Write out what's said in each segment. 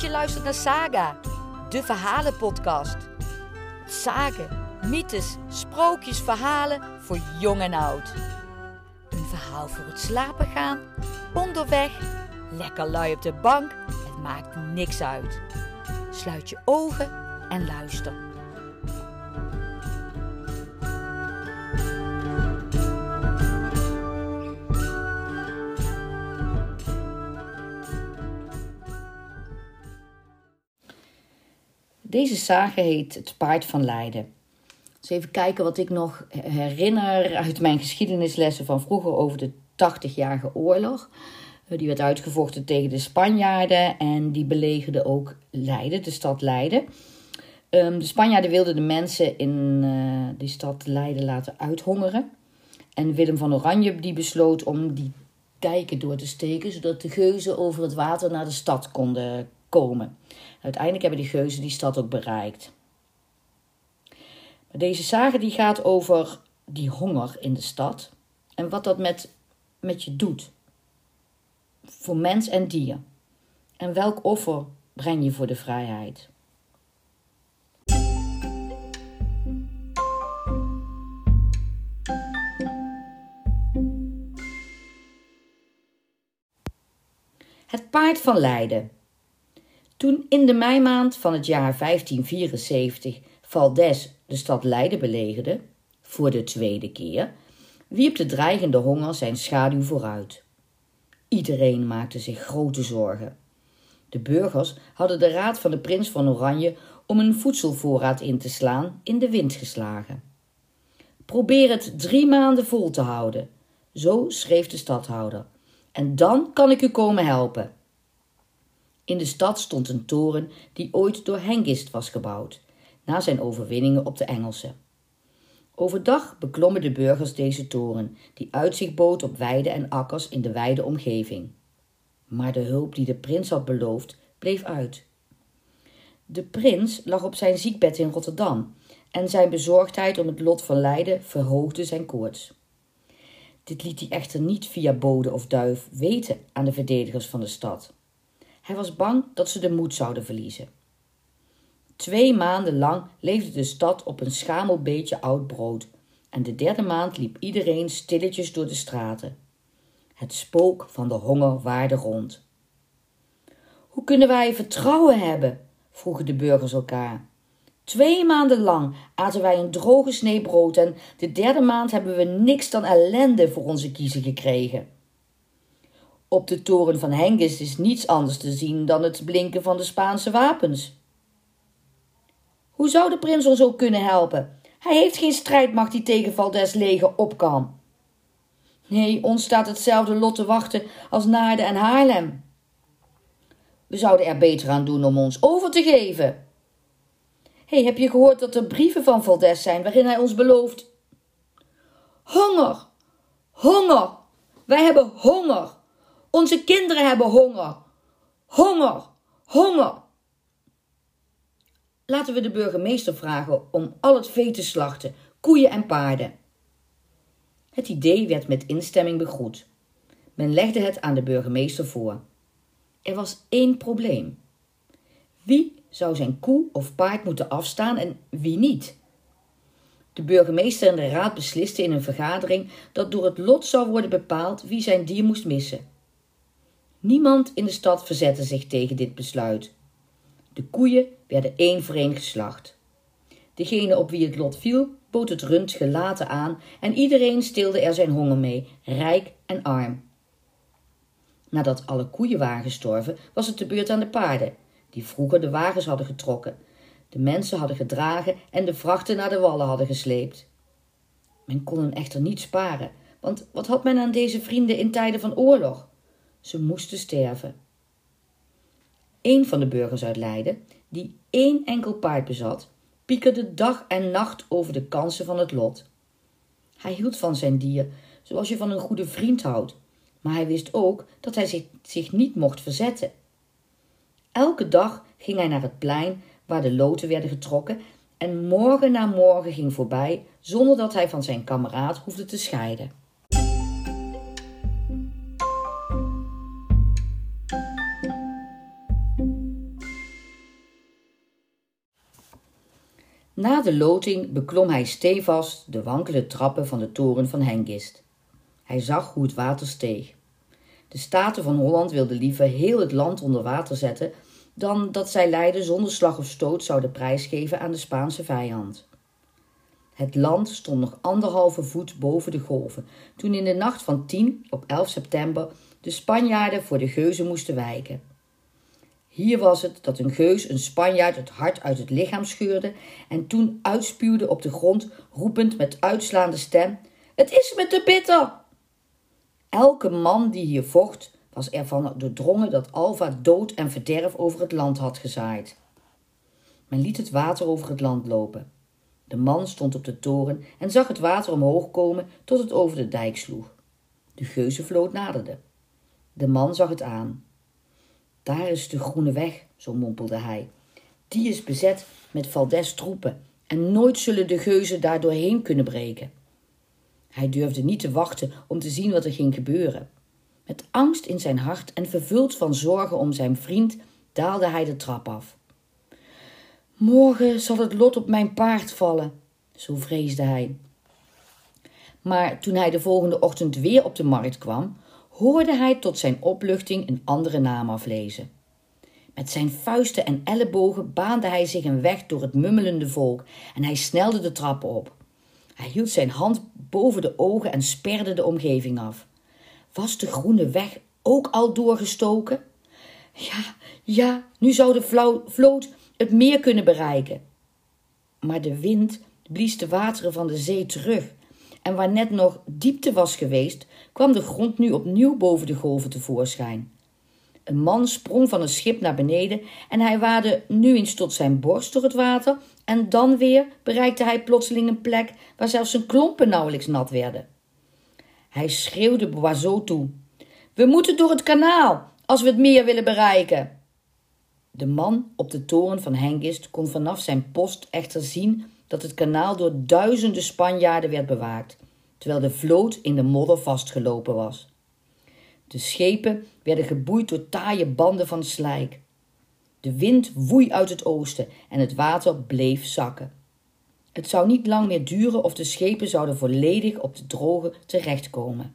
Je luistert naar Saga, de verhalenpodcast. Sagen, mythes, sprookjes, verhalen voor jong en oud. Een verhaal voor het slapen gaan, onderweg, lekker lui op de bank, het maakt niks uit. Sluit je ogen en luister. Deze sage heet Het Paard van Leiden. Dus even kijken wat ik nog herinner uit mijn geschiedenislessen van vroeger over de 80-jarige oorlog. Eh, die werd uitgevochten tegen de Spanjaarden en die belegerden ook Leiden, de stad Leiden. Ehm, de Spanjaarden wilden de mensen in uh, die stad Leiden laten uithongeren. En Willem van Oranje die besloot om die dijken door te steken, zodat de geuzen over het water naar de stad konden komen. Uiteindelijk hebben die geuzen die stad ook bereikt. Maar deze sage die gaat over die honger in de stad en wat dat met, met je doet. Voor mens en dier. En welk offer breng je voor de vrijheid? Het paard van Leiden. Toen in de meimaand van het jaar 1574 Valdes de stad Leiden belegerde, voor de tweede keer, wierp de dreigende honger zijn schaduw vooruit. Iedereen maakte zich grote zorgen. De burgers hadden de raad van de prins van Oranje om een voedselvoorraad in te slaan in de wind geslagen. Probeer het drie maanden vol te houden, zo schreef de stadhouder, en dan kan ik u komen helpen. In de stad stond een toren die ooit door Hengist was gebouwd, na zijn overwinningen op de Engelsen. Overdag beklommen de burgers deze toren, die uitzicht bood op weiden en akkers in de wijde omgeving. Maar de hulp die de prins had beloofd, bleef uit. De prins lag op zijn ziekbed in Rotterdam en zijn bezorgdheid om het lot van Leiden verhoogde zijn koorts. Dit liet hij echter niet via bode of duif weten aan de verdedigers van de stad. Hij was bang dat ze de moed zouden verliezen. Twee maanden lang leefde de stad op een schamel beetje oud brood en de derde maand liep iedereen stilletjes door de straten. Het spook van de honger waarde rond. Hoe kunnen wij vertrouwen hebben? vroegen de burgers elkaar. Twee maanden lang aten wij een droge snee brood en de derde maand hebben we niks dan ellende voor onze kiezen gekregen. Op de toren van Hengist is niets anders te zien dan het blinken van de Spaanse wapens. Hoe zou de prins ons ook kunnen helpen? Hij heeft geen strijdmacht die tegen Valdes leger op kan. Nee, ons staat hetzelfde lot te wachten als Naarden en Haarlem. We zouden er beter aan doen om ons over te geven. Hey, heb je gehoord dat er brieven van Valdes zijn waarin hij ons belooft... Honger! Honger! Wij hebben honger! Onze kinderen hebben honger. Honger, honger. Laten we de burgemeester vragen om al het vee te slachten, koeien en paarden. Het idee werd met instemming begroet. Men legde het aan de burgemeester voor. Er was één probleem. Wie zou zijn koe of paard moeten afstaan en wie niet? De burgemeester en de raad beslisten in een vergadering dat door het lot zou worden bepaald wie zijn dier moest missen. Niemand in de stad verzette zich tegen dit besluit. De koeien werden één voor één geslacht. Degene op wie het lot viel, bood het rund gelaten aan en iedereen stilde er zijn honger mee, rijk en arm. Nadat alle koeien waren gestorven, was het de beurt aan de paarden, die vroeger de wagens hadden getrokken, de mensen hadden gedragen en de vrachten naar de wallen hadden gesleept. Men kon hen echter niet sparen, want wat had men aan deze vrienden in tijden van oorlog? Ze moesten sterven. Een van de burgers uit Leiden, die één enkel paard bezat, piekerde dag en nacht over de kansen van het lot. Hij hield van zijn dier, zoals je van een goede vriend houdt, maar hij wist ook dat hij zich, zich niet mocht verzetten. Elke dag ging hij naar het plein waar de loten werden getrokken en morgen na morgen ging voorbij zonder dat hij van zijn kameraad hoefde te scheiden. Na de loting beklom hij stevast de wankele trappen van de toren van Hengist. Hij zag hoe het water steeg. De Staten van Holland wilden liever heel het land onder water zetten dan dat zij Leiden zonder slag of stoot zouden prijsgeven aan de Spaanse vijand. Het land stond nog anderhalve voet boven de golven toen in de nacht van 10 op 11 september de Spanjaarden voor de geuzen moesten wijken. Hier was het dat een geus een Spanjaard het hart uit het lichaam scheurde en toen uitspuwde op de grond, roepend met uitslaande stem: Het is me te bitter! Elke man die hier vocht, was ervan doordrongen dat Alva dood en verderf over het land had gezaaid. Men liet het water over het land lopen. De man stond op de toren en zag het water omhoog komen tot het over de dijk sloeg. De geuzenvloot naderde. De man zag het aan. Daar is de groene weg, zo mompelde hij. Die is bezet met Valdes troepen en nooit zullen de geuzen daar doorheen kunnen breken. Hij durfde niet te wachten om te zien wat er ging gebeuren. Met angst in zijn hart en vervuld van zorgen om zijn vriend daalde hij de trap af. Morgen zal het lot op mijn paard vallen, zo vreesde hij. Maar toen hij de volgende ochtend weer op de markt kwam, hoorde hij tot zijn opluchting een andere naam aflezen. Met zijn vuisten en ellebogen baande hij zich een weg door het mummelende volk en hij snelde de trappen op. Hij hield zijn hand boven de ogen en sperde de omgeving af. Was de groene weg ook al doorgestoken? Ja, ja, nu zou de vloot het meer kunnen bereiken. Maar de wind blies de wateren van de zee terug en waar net nog diepte was geweest, kwam de grond nu opnieuw boven de golven tevoorschijn. Een man sprong van een schip naar beneden en hij waadde nu eens tot zijn borst door het water en dan weer bereikte hij plotseling een plek waar zelfs zijn klompen nauwelijks nat werden. Hij schreeuwde Boiseau toe: We moeten door het kanaal als we het meer willen bereiken. De man op de toren van Hengist kon vanaf zijn post echter zien dat het kanaal door duizenden Spanjaarden werd bewaakt, terwijl de vloot in de modder vastgelopen was. De schepen werden geboeid door taaie banden van slijk. De wind woei uit het oosten en het water bleef zakken. Het zou niet lang meer duren of de schepen zouden volledig op de droge terechtkomen.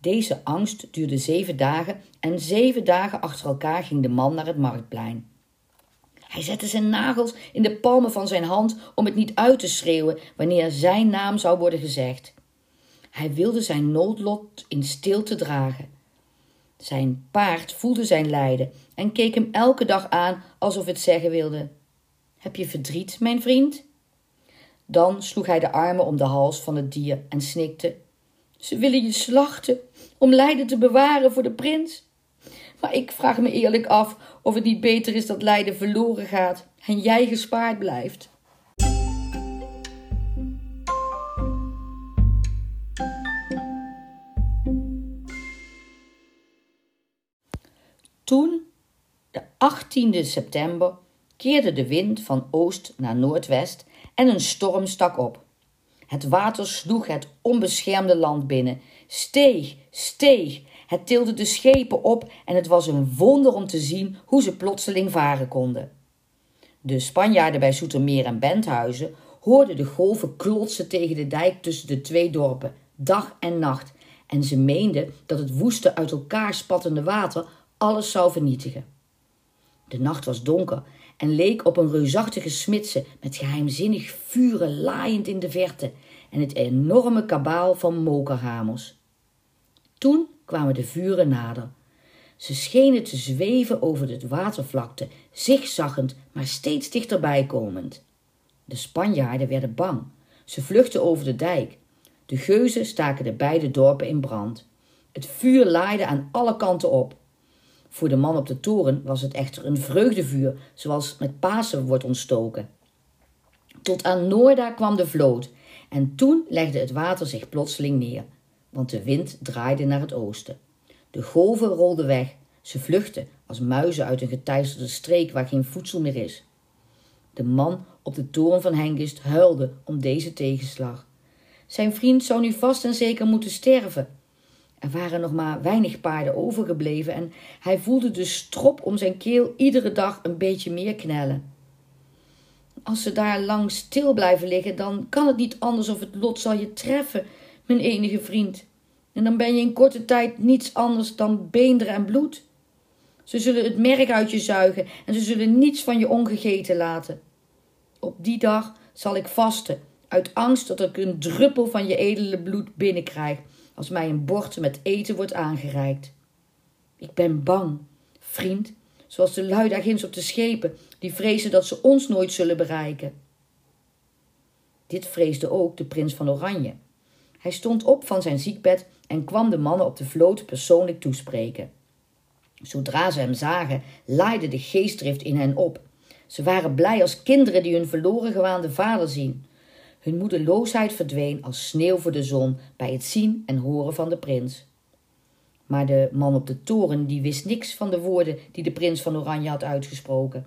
Deze angst duurde zeven dagen en zeven dagen achter elkaar ging de man naar het marktplein. Hij zette zijn nagels in de palmen van zijn hand om het niet uit te schreeuwen wanneer zijn naam zou worden gezegd. Hij wilde zijn noodlot in stilte dragen. Zijn paard voelde zijn lijden en keek hem elke dag aan alsof het zeggen wilde: Heb je verdriet, mijn vriend? Dan sloeg hij de armen om de hals van het dier en snikte: Ze willen je slachten om lijden te bewaren voor de prins. Maar ik vraag me eerlijk af of het niet beter is dat lijden verloren gaat en jij gespaard blijft. Toen, de 18e september, keerde de wind van oost naar noordwest en een storm stak op. Het water sloeg het onbeschermde land binnen, steeg, steeg. Het tilde de schepen op en het was een wonder om te zien hoe ze plotseling varen konden. De Spanjaarden bij Soetermeer en Benthuizen hoorden de golven klotsen tegen de dijk tussen de twee dorpen, dag en nacht, en ze meenden dat het woeste uit elkaar spattende water alles zou vernietigen. De nacht was donker en leek op een reusachtige smidse met geheimzinnig vuren laaiend in de verte en het enorme kabaal van mokerhamers. Toen kwamen de vuren nader. Ze schenen te zweven over de watervlakte, zigzaggend, maar steeds dichterbij komend. De Spanjaarden werden bang. Ze vluchtten over de dijk. De geuzen staken de beide dorpen in brand. Het vuur laaide aan alle kanten op. Voor de man op de toren was het echter een vreugdevuur, zoals met Pasen wordt ontstoken. Tot aan Noorda kwam de vloot en toen legde het water zich plotseling neer, want de wind draaide naar het oosten. De golven rolden weg, ze vluchtten als muizen uit een geteisterde streek waar geen voedsel meer is. De man op de toren van Hengist huilde om deze tegenslag. Zijn vriend zou nu vast en zeker moeten sterven. Er waren nog maar weinig paarden overgebleven en hij voelde de strop om zijn keel iedere dag een beetje meer knellen. als ze daar lang stil blijven liggen, dan kan het niet anders of het lot zal je treffen, mijn enige vriend. En dan ben je in korte tijd niets anders dan beender en bloed. Ze zullen het merk uit je zuigen en ze zullen niets van je ongegeten laten. Op die dag zal ik vasten, uit angst dat ik een druppel van je edele bloed binnenkrijg, als mij een bord met eten wordt aangereikt. Ik ben bang, vriend, zoals de lui ginds op de schepen, die vrezen dat ze ons nooit zullen bereiken. Dit vreesde ook de prins van Oranje. Hij stond op van zijn ziekbed en kwam de mannen op de vloot persoonlijk toespreken. Zodra ze hem zagen, laaide de geestdrift in hen op. Ze waren blij als kinderen die hun verloren gewaande vader zien. Hun moedeloosheid verdween als sneeuw voor de zon bij het zien en horen van de prins. Maar de man op de toren die wist niks van de woorden die de prins van Oranje had uitgesproken.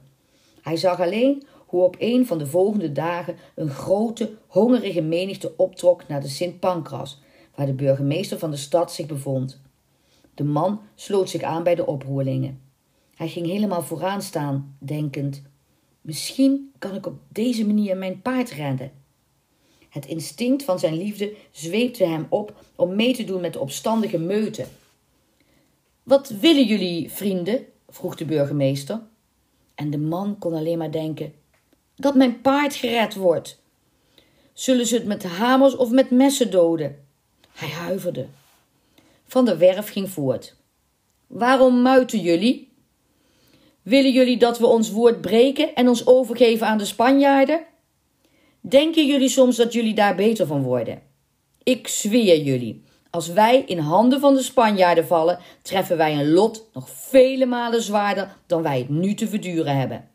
Hij zag alleen hoe op een van de volgende dagen een grote, hongerige menigte optrok naar de Sint Pancras, waar de burgemeester van de stad zich bevond. De man sloot zich aan bij de oproerlingen. Hij ging helemaal vooraan staan, denkend: Misschien kan ik op deze manier mijn paard redden. Het instinct van zijn liefde zweepte hem op om mee te doen met de opstandige meute. Wat willen jullie, vrienden? vroeg de burgemeester. En de man kon alleen maar denken: dat mijn paard gered wordt. Zullen ze het met hamers of met messen doden? Hij huiverde. Van der Werf ging voort. Waarom muiten jullie? Willen jullie dat we ons woord breken en ons overgeven aan de Spanjaarden? Denken jullie soms dat jullie daar beter van worden? Ik zweer jullie, als wij in handen van de Spanjaarden vallen, treffen wij een lot nog vele malen zwaarder dan wij het nu te verduren hebben.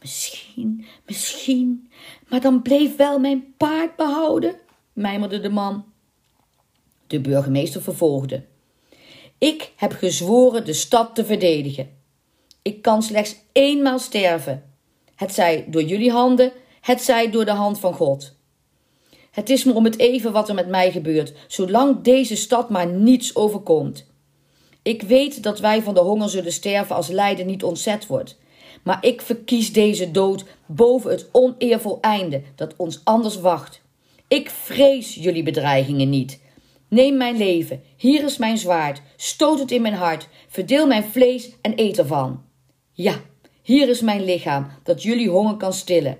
Misschien, misschien, maar dan bleef wel mijn paard behouden, mijmerde de man. De burgemeester vervolgde. Ik heb gezworen de stad te verdedigen. Ik kan slechts eenmaal sterven. Het zij door jullie handen, het zij door de hand van God. Het is me om het even wat er met mij gebeurt, zolang deze stad maar niets overkomt. Ik weet dat wij van de honger zullen sterven als lijden niet ontzet wordt. Maar ik verkies deze dood boven het oneervol einde dat ons anders wacht. Ik vrees jullie bedreigingen niet. Neem mijn leven, hier is mijn zwaard, stoot het in mijn hart, verdeel mijn vlees en eet ervan. Ja, hier is mijn lichaam, dat jullie honger kan stillen.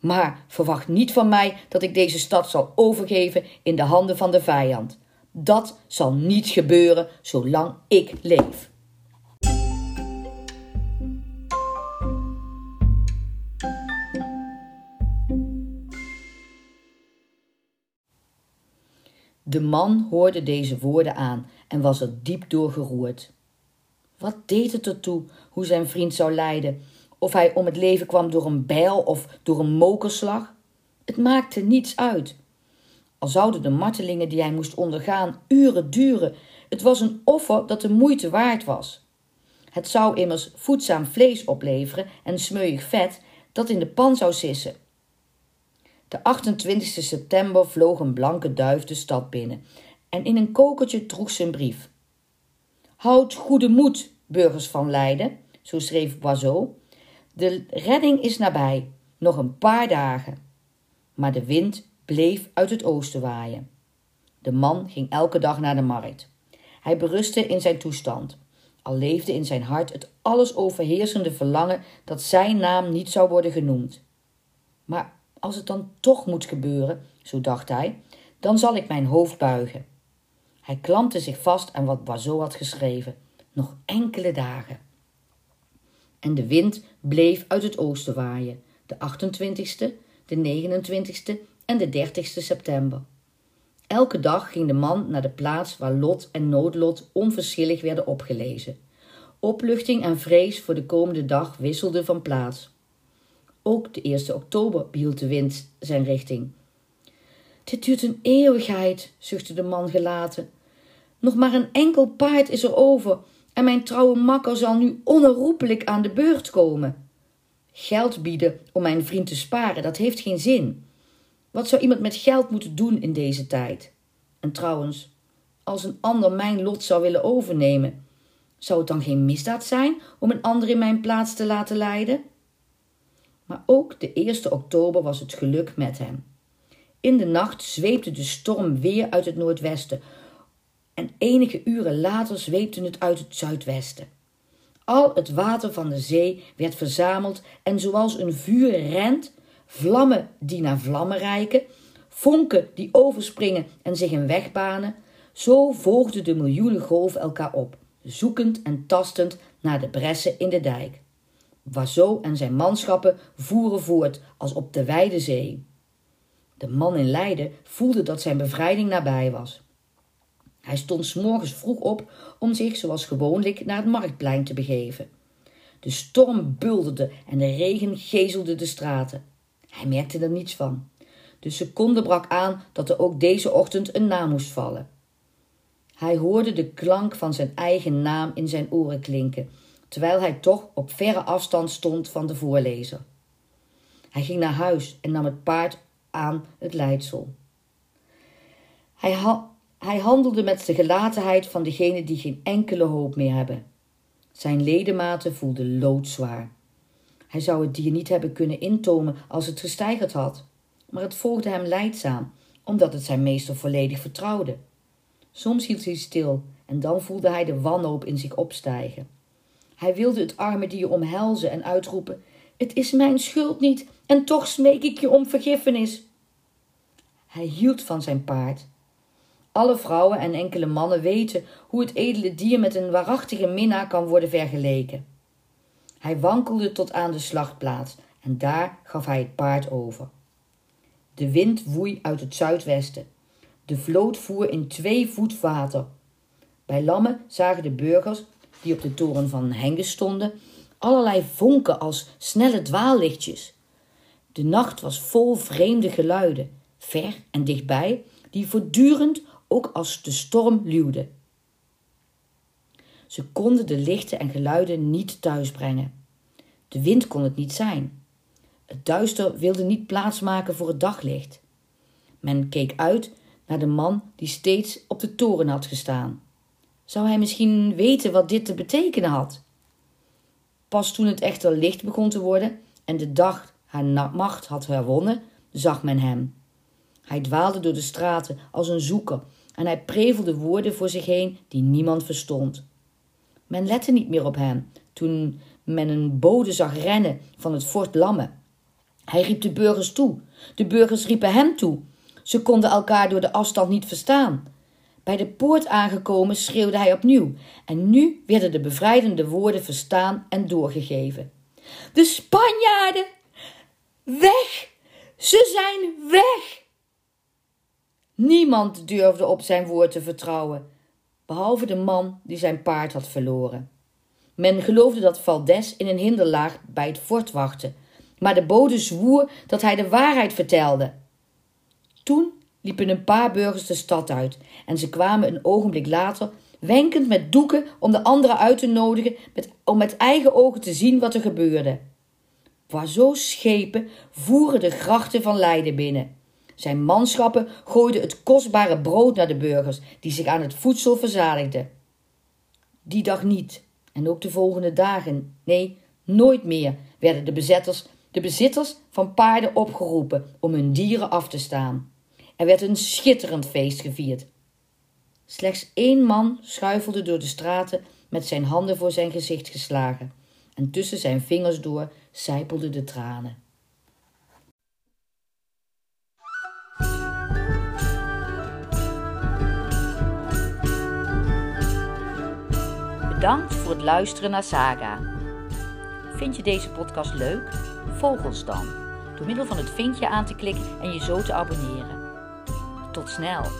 Maar verwacht niet van mij dat ik deze stad zal overgeven in de handen van de vijand. Dat zal niet gebeuren zolang ik leef. De man hoorde deze woorden aan en was er diep door geroerd. Wat deed het ertoe hoe zijn vriend zou lijden, of hij om het leven kwam door een bijl of door een mokerslag? Het maakte niets uit. Al zouden de martelingen die hij moest ondergaan uren duren, het was een offer dat de moeite waard was. Het zou immers voedzaam vlees opleveren en smeuig vet dat in de pan zou sissen. De 28 september vloog een blanke duif de stad binnen en in een kokertje droeg ze een brief. Houd goede moed, burgers van Leiden, zo schreef Boiseau. De redding is nabij, nog een paar dagen. Maar de wind bleef uit het oosten waaien. De man ging elke dag naar de markt. Hij berustte in zijn toestand, al leefde in zijn hart het alles overheersende verlangen dat zijn naam niet zou worden genoemd. Maar als het dan toch moet gebeuren, zo dacht hij, dan zal ik mijn hoofd buigen. Hij klampte zich vast aan wat Boiseau had geschreven. Nog enkele dagen. En de wind bleef uit het oosten waaien, de 28ste, de 29ste en de 30ste september. Elke dag ging de man naar de plaats waar lot en noodlot onverschillig werden opgelezen. Opluchting en vrees voor de komende dag wisselden van plaats. Ook de 1 oktober behield de wind zijn richting. Dit duurt een eeuwigheid, zuchtte de man gelaten. Nog maar een enkel paard is er over en mijn trouwe makker zal nu onherroepelijk aan de beurt komen. Geld bieden om mijn vriend te sparen, dat heeft geen zin. Wat zou iemand met geld moeten doen in deze tijd? En trouwens, als een ander mijn lot zou willen overnemen, zou het dan geen misdaad zijn om een ander in mijn plaats te laten lijden? Maar ook de 1 oktober was het geluk met hem. In de nacht zweepte de storm weer uit het noordwesten en enige uren later zweepte het uit het zuidwesten. Al het water van de zee werd verzameld en zoals een vuur rent, vlammen die naar vlammen reiken, vonken die overspringen en zich een weg banen, zo volgden de miljoenen golven elkaar op, zoekend en tastend naar de bressen in de dijk. Wazo en zijn manschappen voeren voort als op de wijde zee. De man in Leiden voelde dat zijn bevrijding nabij was. Hij stond s morgens vroeg op om zich zoals gewoonlijk naar het marktplein te begeven. De storm bulderde en de regen gezelde de straten. Hij merkte er niets van. De seconde brak aan dat er ook deze ochtend een naam moest vallen. Hij hoorde de klank van zijn eigen naam in zijn oren klinken, terwijl hij toch op verre afstand stond van de voorlezer. Hij ging naar huis en nam het paard aan het leidsel. Hij, ha hij handelde met de gelatenheid van degene die geen enkele hoop meer hebben. Zijn ledematen voelden loodzwaar. Hij zou het dier niet hebben kunnen intomen als het gesteigerd had, maar het volgde hem leidzaam, omdat het zijn meester volledig vertrouwde. Soms hield hij stil en dan voelde hij de wanhoop in zich opstijgen. Hij wilde het arme dier omhelzen en uitroepen: Het is mijn schuld niet, en toch smeek ik je om vergiffenis. Hij hield van zijn paard. Alle vrouwen en enkele mannen weten hoe het edele dier met een waarachtige minnaar kan worden vergeleken. Hij wankelde tot aan de slachtplaats en daar gaf hij het paard over. De wind woei uit het zuidwesten. De vloot voer in twee voet water. Bij Lamme zagen de burgers, die op de toren van Hengen stonden, allerlei vonken als snelle dwaallichtjes. De nacht was vol vreemde geluiden, ver en dichtbij, die voortdurend ook als de storm luwde. Ze konden de lichten en geluiden niet thuisbrengen. De wind kon het niet zijn. Het duister wilde niet plaatsmaken voor het daglicht. Men keek uit naar de man die steeds op de toren had gestaan. Zou hij misschien weten wat dit te betekenen had? Pas toen het echter licht begon te worden en de dag haar macht had herwonnen, zag men hem. Hij dwaalde door de straten als een zoeker en hij prevelde woorden voor zich heen die niemand verstond. Men lette niet meer op hem toen men een bode zag rennen van het fort Lamme. Hij riep de burgers toe. De burgers riepen hem toe. Ze konden elkaar door de afstand niet verstaan. Bij de poort aangekomen schreeuwde hij opnieuw, en nu werden de bevrijdende woorden verstaan en doorgegeven. De Spanjaarden! Weg! Ze zijn weg! Niemand durfde op zijn woord te vertrouwen, behalve de man die zijn paard had verloren. Men geloofde dat Valdes in een hinderlaag bij het fort wachtte, maar de bode zwoer dat hij de waarheid vertelde. Toen liepen een paar burgers de stad uit en ze kwamen een ogenblik later wenkend met doeken om de anderen uit te nodigen met, om met eigen ogen te zien wat er gebeurde. Zo schepen voeren de grachten van Leiden binnen. Zijn manschappen gooiden het kostbare brood naar de burgers, die zich aan het voedsel verzadigden. Die dag niet, en ook de volgende dagen, nee, nooit meer, werden de bezetters, de bezitters van paarden opgeroepen om hun dieren af te staan. Er werd een schitterend feest gevierd. Slechts één man schuifelde door de straten met zijn handen voor zijn gezicht geslagen, en tussen zijn vingers door sijpelden de tranen. Bedankt voor het luisteren naar Saga. Vind je deze podcast leuk? Volg ons dan door middel van het vinkje aan te klikken en je zo te abonneren. Tot snel!